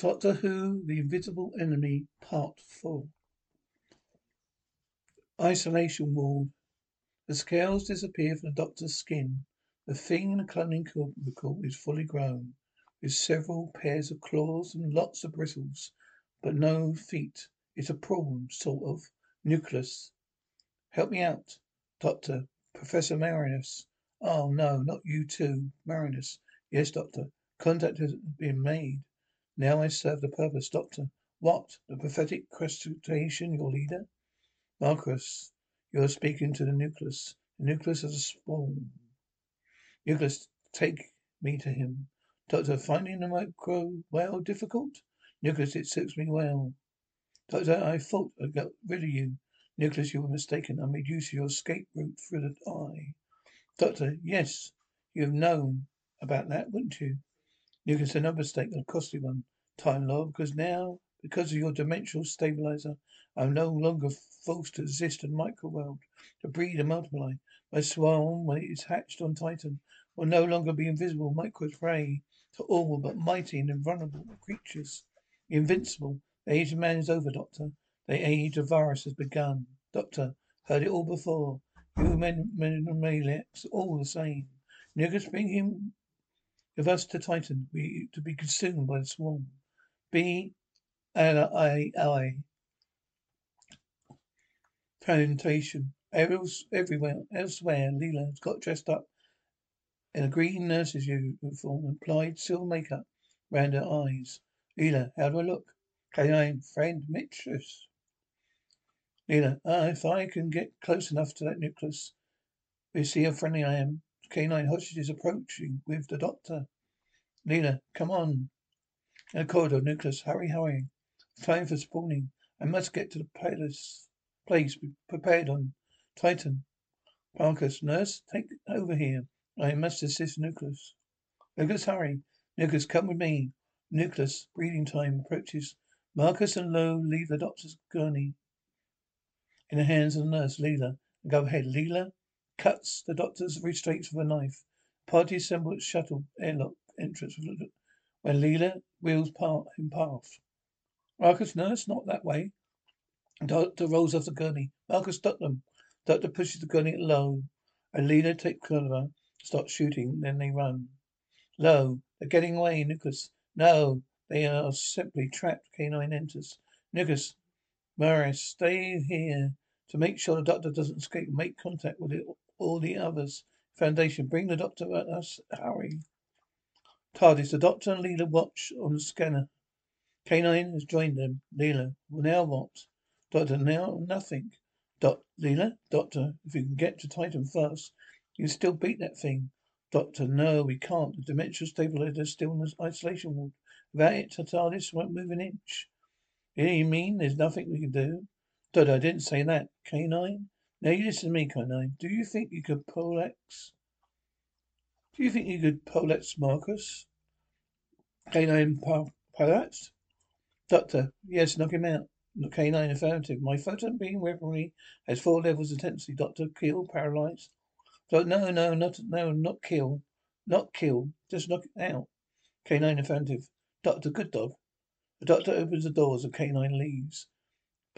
Doctor Who The Invisible Enemy Part 4 Isolation Ward. The scales disappear from the doctor's skin. The thing in the cloning cubicle is fully grown, with several pairs of claws and lots of bristles, but no feet. It's a prawn, sort of. Nucleus. Help me out, Doctor. Professor Marius. Oh, no, not you too. Marius. Yes, Doctor. Contact has been made. Now I serve the purpose, Doctor. What? The prophetic crustacean, your leader? Marcus, you are speaking to the nucleus. The nucleus of a spawn. Nucleus, take me to him. Doctor, finding the micro well difficult? Nucleus, it suits me well. Doctor, I thought I got rid of you. Nucleus, you were mistaken. I made use of your escape route through the eye. Doctor, yes, you have known about that, wouldn't you? Nucleus, another mistake, a costly one. Time Lord, because now, because of your dimensional stabilizer, I am no longer forced to exist in microworld, to breed and multiply. My swarm, when it is hatched on Titan, will no longer be invisible micro prey to all but mighty and invulnerable creatures. Invincible. The age of man is over, Doctor. The age of virus has begun. Doctor, heard it all before. You men, men and maniacs, all the same. Nucleus, bring him us to Titan, we to be consumed by the swarm. B L I I Presentation. Everywhere elsewhere, Leela got dressed up in a green nurse's uniform and applied silver makeup round her eyes. Leela, how do I look? K9, friend, mistress. Leela, ah, if I can get close enough to that nucleus, we see how friendly I am. K9 Hostage is approaching with the doctor. Leela, come on. In the corridor, Nucleus, hurry, hurry. Time for spawning. I must get to the palace place prepared on Titan. Marcus, nurse, take over here. I must assist Nucleus. Nucleus, hurry. Nucleus, come with me. Nucleus, breathing time approaches. Marcus and Lowe leave the doctor's gurney in the hands of the nurse, Leela, go ahead. Leela cuts the doctor's restraints with a knife. Party assemble at shuttle airlock entrance when Leela wheels him past. Marcus, nurse, not that way. Doctor rolls off the gurney. Marcus, stop them. Doctor pushes the gurney at Lowe, and Leela takes cover, starts shooting, then they run. Lowe. they're getting away, Nucleus. No, they are simply trapped. K9 enters. Nucleus, Marius, stay here to make sure the doctor doesn't escape. Make contact with it, all the others. Foundation, bring the doctor uh, uh, at us. Hurry. TARDIS, the doctor and Leela watch on the scanner. K9 has joined them. Leela, well, now what? Doctor, now nothing. Doc, Leela, Doctor, if you can get to Titan first, you can still beat that thing. Doctor, no, we can't. The dimensional stabilizer is still in the isolation ward. Without it, the TARDIS won't move an inch. You mean there's nothing we can do? Doctor, I didn't say that. K9? Now you listen to me, K9. Do you think you could Polex? Do you think you could Polex Marcus? K9 Polex? Doctor, yes, knock him out. K9 affirmative. My photon beam weaponry has four levels of intensity. Doctor, kill, paralyze. So, no, no, not, no, not kill. Not kill. Just knock it out. K9 affirmative. Doctor, good dog. The doctor opens the doors and K9 leaves.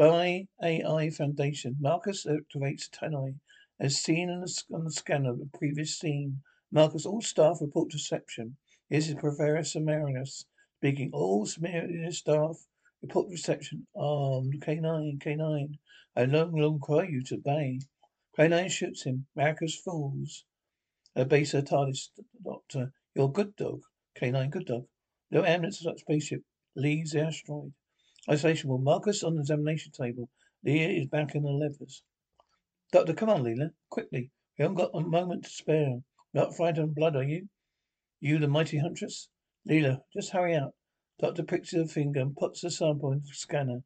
By AI Foundation, Marcus activates Tannoy as seen on the, on the scanner of the previous scene. Marcus, all staff report to reception. This is Professor Marius speaking. All Marius staff report to reception. Um, K9, K9. I long, long cry you to bay. K9 shoots him. Marcus falls. A base TARDIS doctor. You're good dog. K9, good dog. No ambulance of that spaceship leaves the asteroid. Isolation ward. Marcus on the examination table. Leela is back in the levers. Doctor, come on, Leela. Quickly. We haven't got a moment to spare. Not frightened of blood, are you? You, the mighty huntress? Leela, just hurry out. Doctor picks her finger and puts the sample in the scanner.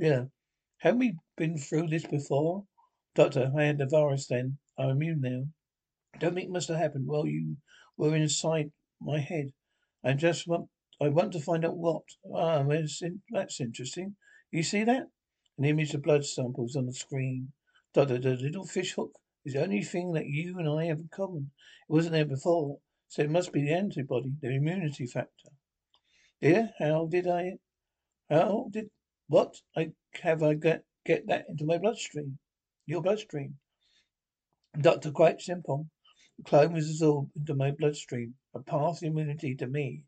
Leela, haven't we been through this before? Doctor, I had the virus then. I'm immune now. Don't think it must have happened while you were inside my head. I just want, I want to find out what. Ah, that's interesting. You see that? An image of blood samples on the screen. Doctor, the little fish hook is the only thing that you and I have in common. It wasn't there before, so it must be the antibody, the immunity factor. Yeah, how did I, how did, what I have I get, get that into my bloodstream? Your bloodstream. Doctor, quite simple. The clone was absorbed into my bloodstream passed the immunity to me.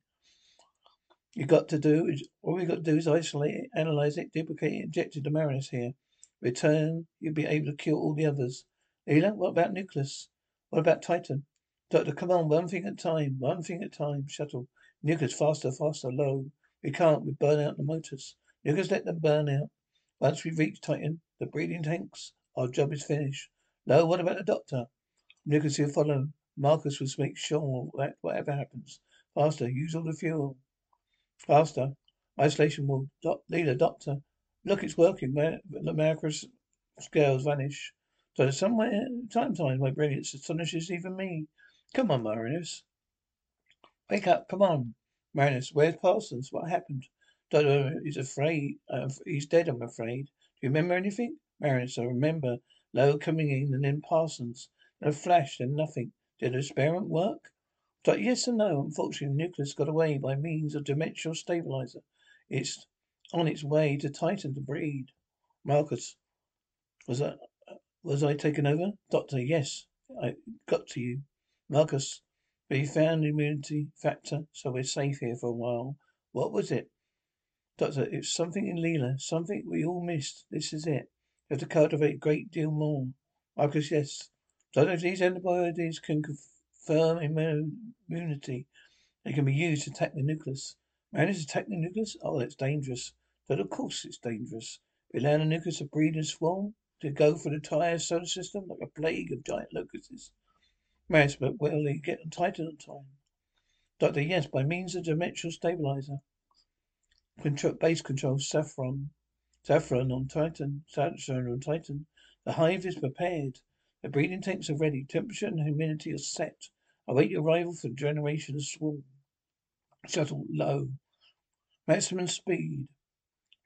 You got to do is all we got to do is isolate it, analyze it, duplicate it, inject it to Marius here. Return, you'll be able to kill all the others. Leela, what about Nucleus? What about Titan? Doctor, come on, one thing at a time, one thing at a time. Shuttle. Nucleus, faster, faster, Lowe. We can't, we burn out the motors. Nucleus, let them burn out. Once we reach Titan, the breeding tanks, our job is finished. Lowe, what about the doctor? Nucleus, you'll follow. Marcus will make sure that whatever happens. Faster, use all the fuel. Faster. Isolation wall. Doc, leader, doctor. Look, it's working. The Marcus scales vanish. So somewhere, sometimes my brilliance astonishes even me. Come on, Marius. Wake up, come on. Marius, where's Parsons? What happened? Doctor, he's afraid. Uh, he's dead, I'm afraid. Do you remember anything? Marius, I remember. Lowe coming in and then Parsons. A flash, then nothing. Did the experiment work? Doctor, yes and no. Unfortunately, the nucleus got away by means of dimensional stabilizer. It's on its way to Titan to breed. Marcus, was that was I taken over? Doctor, yes. I got to you. Marcus, we found the immunity factor, so we're safe here for a while. What was it? Doctor, it's something in Leela, something we all missed. This is it. We have to cultivate a great deal more. Marcus, yes. Doctor, if these antibodies can confirm immunity, they can be used to attack the nucleus. Man is attacking the nucleus? Oh, that's dangerous. But of course it's dangerous. We allow the nucleus to breed and swarm, to go for the entire solar system like a plague of giant locusts. Marius, but will they get Titan on time? Doctor, yes, by means of dimensional stabilizer. Control, base control, Safran. Safran on Titan. Safran on Titan. The hive is prepared. The breeding tanks are ready. Temperature and humidity are set. Await your arrival for generation swarm. Shuttle low. Maximum speed.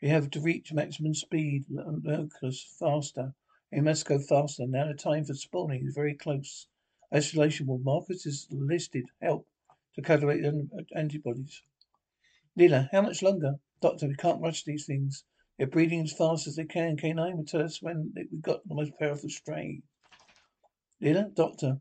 We have to reach maximum speed. Locus um, uh, faster. We must go faster. Now the time for spawning is very close. Isolation ward. Marcus is listed. Help to cultivate uh, antibodies. Leela, how much longer? Doctor, we can't rush these things. They're breeding as fast as they can. K9 will tell us when we've got the most powerful strain. Leela, doctor?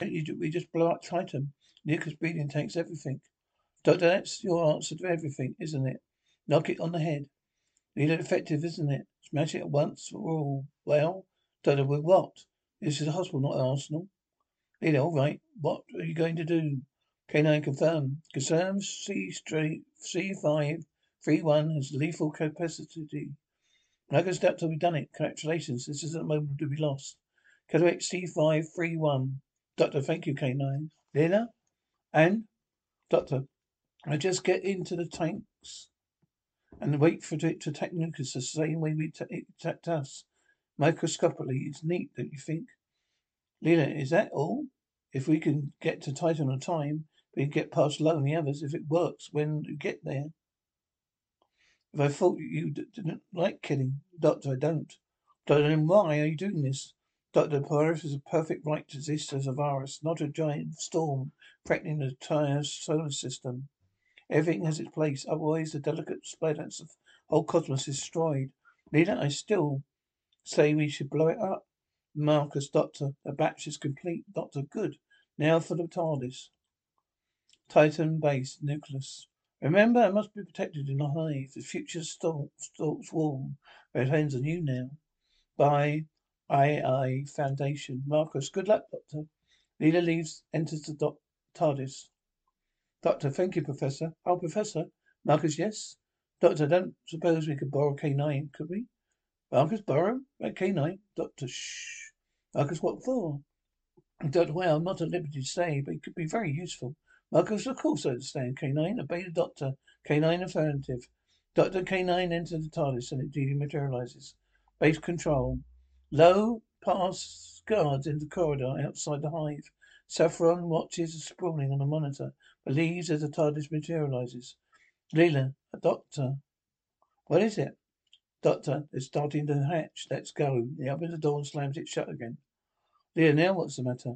We just blow up Titan. Nucleus breathing takes everything. Doctor, that's your answer to everything, isn't it? Knock it on the head. Need it effective, isn't it? Smash it at once for all. Well, Doctor, with what? This is a hospital, not an arsenal. Leader, all right. What are you going to do? K9 confirm. Confirm C straight C5 31 has lethal capacity. Marcus Doctor, we've done it. Congratulations. This isn't a moment to be lost. Cataract C5 31. Doctor, thank you, K9. Leela? And? Doctor, I just get into the tanks and wait for it to attack Nucleus the same way we it attacked us. Microscopically, it's neat, don't you think? Leela, is that all? If we can get to Titan on time, we can get past Lowe and the others if it works when we get there. If I thought you didn't like killing, Doctor, I don't. Doctor, then why are you doing this? Dr. Polaris has a perfect right to exist as a virus, not a giant storm threatening the entire solar system. Everything has its place, otherwise the delicate balance of whole cosmos is destroyed. Leader, I still say we should blow it up. Marcus, Doctor, the batch is complete. Doctor, good. Now for the TARDIS. Titan base, nucleus. Remember, I must be protected in the hive. The future stalks, stalks warm. It depends on you now. Bye. II Foundation. Marcus, good luck, Doctor. Leela leaves, enters the doc- TARDIS. Doctor, thank you, Professor. Oh, Professor. Marcus, yes? Doctor, I don't suppose we could borrow K9, could we? Marcus, borrow? Right, K9. Doctor, shh. Marcus, what for? Doctor, well, I'm not at liberty to say, but it could be very useful. Marcus, of course I understand. K9, obey the doctor. K9 affirmative. Doctor K9 enters the TARDIS and it dematerializes. Base control. Lowe past guards in the corridor outside the hive. Safran watches sprawling on a monitor, believes as the TARDIS materializes. Leela, a doctor. What is it? Doctor, they're starting to hatch. Let's go. He opens the door and slams it shut again. Now what's the matter?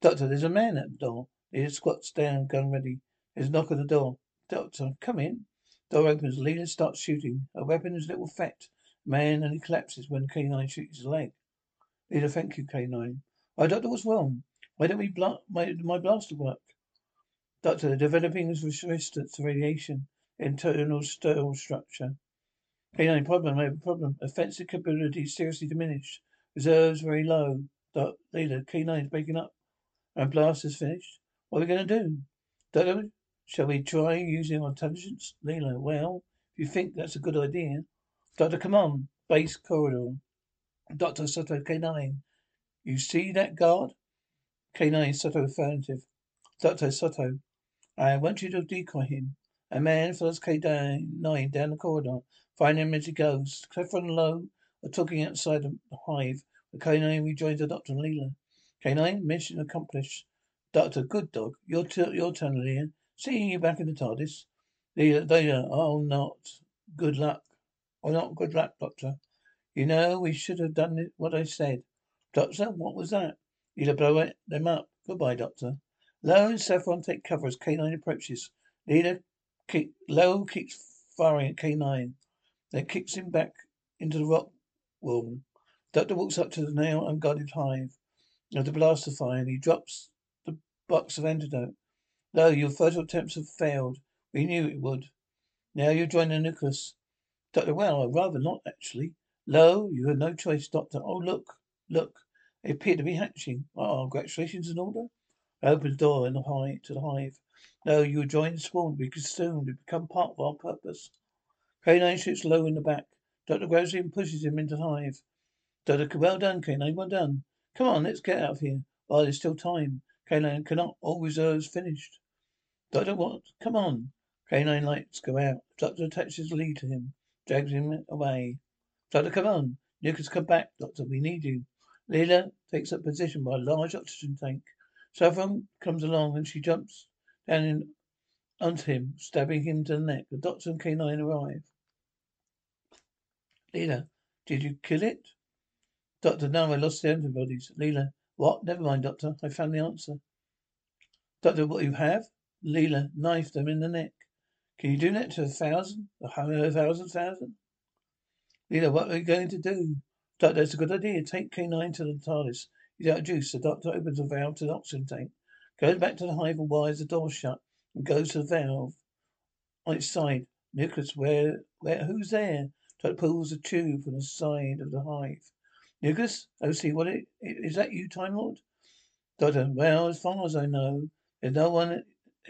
Doctor, there's a man at the door. Leela squats down, gun ready. There's a knock at the door. Doctor, come in. Door opens. Leela starts shooting. Her weapon is a little effect. Man and he collapses when K9 shoots his leg. Leader, thank you, K9. Oh, Doctor, what's wrong? Why don't we bla- my, my blaster work? Doctor, developing resistance to radiation. Internal sterile structure. K9, problem, a problem. Offensive capability seriously diminished. Reserves very low. Doc, leader, K9 is breaking up. And blaster's finished. What are we going to do? Doctor, shall we try using our intelligence? Leela, well, if you think that's a good idea. Doctor, come on. Base corridor. Doctor Soto K9. You see that guard? K9 Soto affirmative. Doctor Soto. I want you to decoy him. A man follows K9 down the corridor. Find him as he goes. Cleffer and Low are talking outside the hive. The K9 rejoins the doctor and Leela. K9, mission accomplished. Doctor, good dog. Your, t- your turn, Leela. Seeing you back in the TARDIS. Leela, Leela, oh, not. Good luck. Oh, not good luck, Doctor. You know, we should have done what I said. Doctor, what was that? You'll blow it, them up. Goodbye, Doctor. Lowe and Safran take cover as K9 approaches. Leader kick, Lowe keeps firing at K9, then kicks him back into the rock wall. Doctor walks up to the now unguarded hive of the blaster fire and he drops the box of antidote. Lowe, your first attempts have failed. We knew it would. Now you join the nucleus. Doctor, well, I'd rather not, actually. Lowe, you had no choice, Doctor. Oh, look, look. They appear to be hatching. Oh, congratulations in order. I opened the door in the hive to the hive. No, you would join the swarm, be consumed, to become part of our purpose. K9 shoots Lowe in the back. Him and pushes him into the hive. Doctor, well done, K9, well done. Come on, let's get out of here. While there's still time. K9 cannot, all reserves finished. Doctor, what? Come on. K9 lights go out. Doctor attaches the lead to him drags him away. Doctor, come on. Lucas, come back. Doctor, we need you. Leela takes up position by a large oxygen tank. Safran comes along and she jumps down in, onto him, stabbing him to the neck. The doctor and K9 arrive. Leela, did you kill it? Doctor, no, I lost the antibodies. Leela, what? Never mind, Doctor. I found the answer. Doctor, what you have? Leela, knifed them in the neck. Can you do that to a thousand? A hundred thousand thousand? Leela, what are we going to do? Doctor, it's a good idea. Take K9 to the TARDIS. He's out of juice. The doctor opens a valve to the oxygen tank, goes back to the hive and wires the door shut, and goes to the valve on its side. Nucleus, where, where, who's there? Doctor pulls the tube from the side of the hive. Nucleus, oh, see, what it, is that you, Time Lord? Doctor, well, as far as I know, there's no one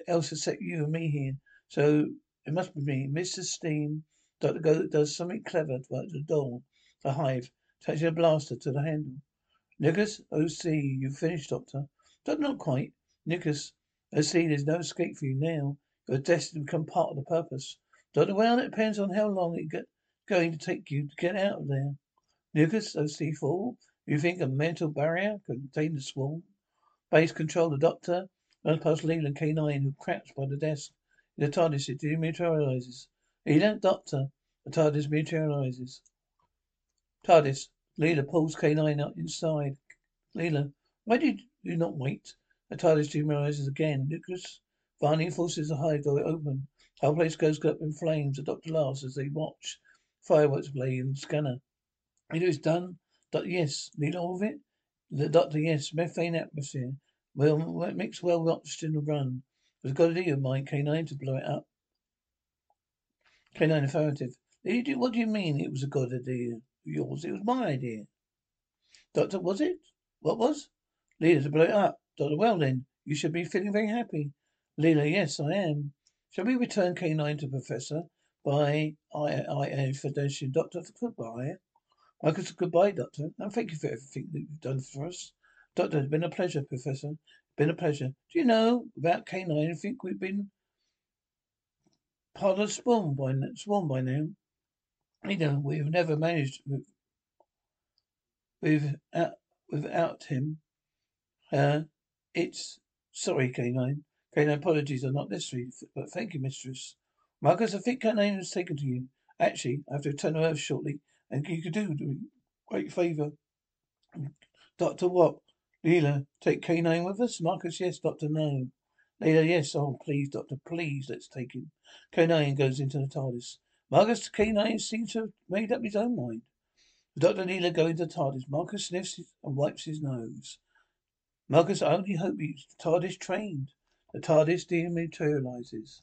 else except you and me here, so it must be me. Mr. Steam, Doctor go, does something clever to the door, the hive, touches a blaster to the handle. Nucleus, OC, you've finished, Doctor. Doctor, not quite. Nucleus, OC, there's no escape for you now. You're destined to become part of the purpose. Doctor, well, it depends on how long it's going to take you to get out of there. Nucleus, OC, fool, you think a mental barrier can contain the swarm? Base control, the Doctor, runs past Leland K9, who crouched by the desk. The TARDIS, it dematerializes. Leland, Doctor, the TARDIS materializes. TARDIS, Leela pulls K9 up inside. Leela, why did you not wait? The TARDIS dematerializes again. Nucleus finally forces the hive door open. Whole place goes up in flames. The doctor laughs as they watch fireworks play in the scanner. Leela is done. Doctor, yes. Leela, all of it? The doctor, yes. Methane atmosphere. Well, mixed well watched in the run. It was a good idea of mine, K9, to blow it up. K9 affirmative. What do you mean it was a good idea? of yours. It was my idea. Doctor, was it? What was? Leela, to blow it up. Doctor, well then, you should be feeling very happy. Leela, yes, I am. Shall we return K9 to Professor? By IA Federation. Doctor, goodbye. Michael, goodbye, Doctor. And thank you for everything that you've done for us. Doctor, it's been a pleasure, Professor. Been a pleasure. Do you know about K9? I think we've been part of swarm by, swarm by now. You know, we've never managed with, without, without him. Uh, it's sorry, K9. K9 apologies are not necessary, but thank you, mistress. Marcus, I think K9 has taken to you. Actually, I have to return to Earth shortly, and you could do me a great favour. Doctor, what? Leela, take K9 with us? Marcus, yes. Doctor, no. Leela, yes. Oh, please, Doctor, please, let's take him. K9 goes into the TARDIS. Marcus K9 seems to have made up his own mind. Dr. Leela go into the TARDIS. Marcus sniffs and wipes his nose. Marcus, I only hope he's TARDIS trained. The TARDIS dematerializes.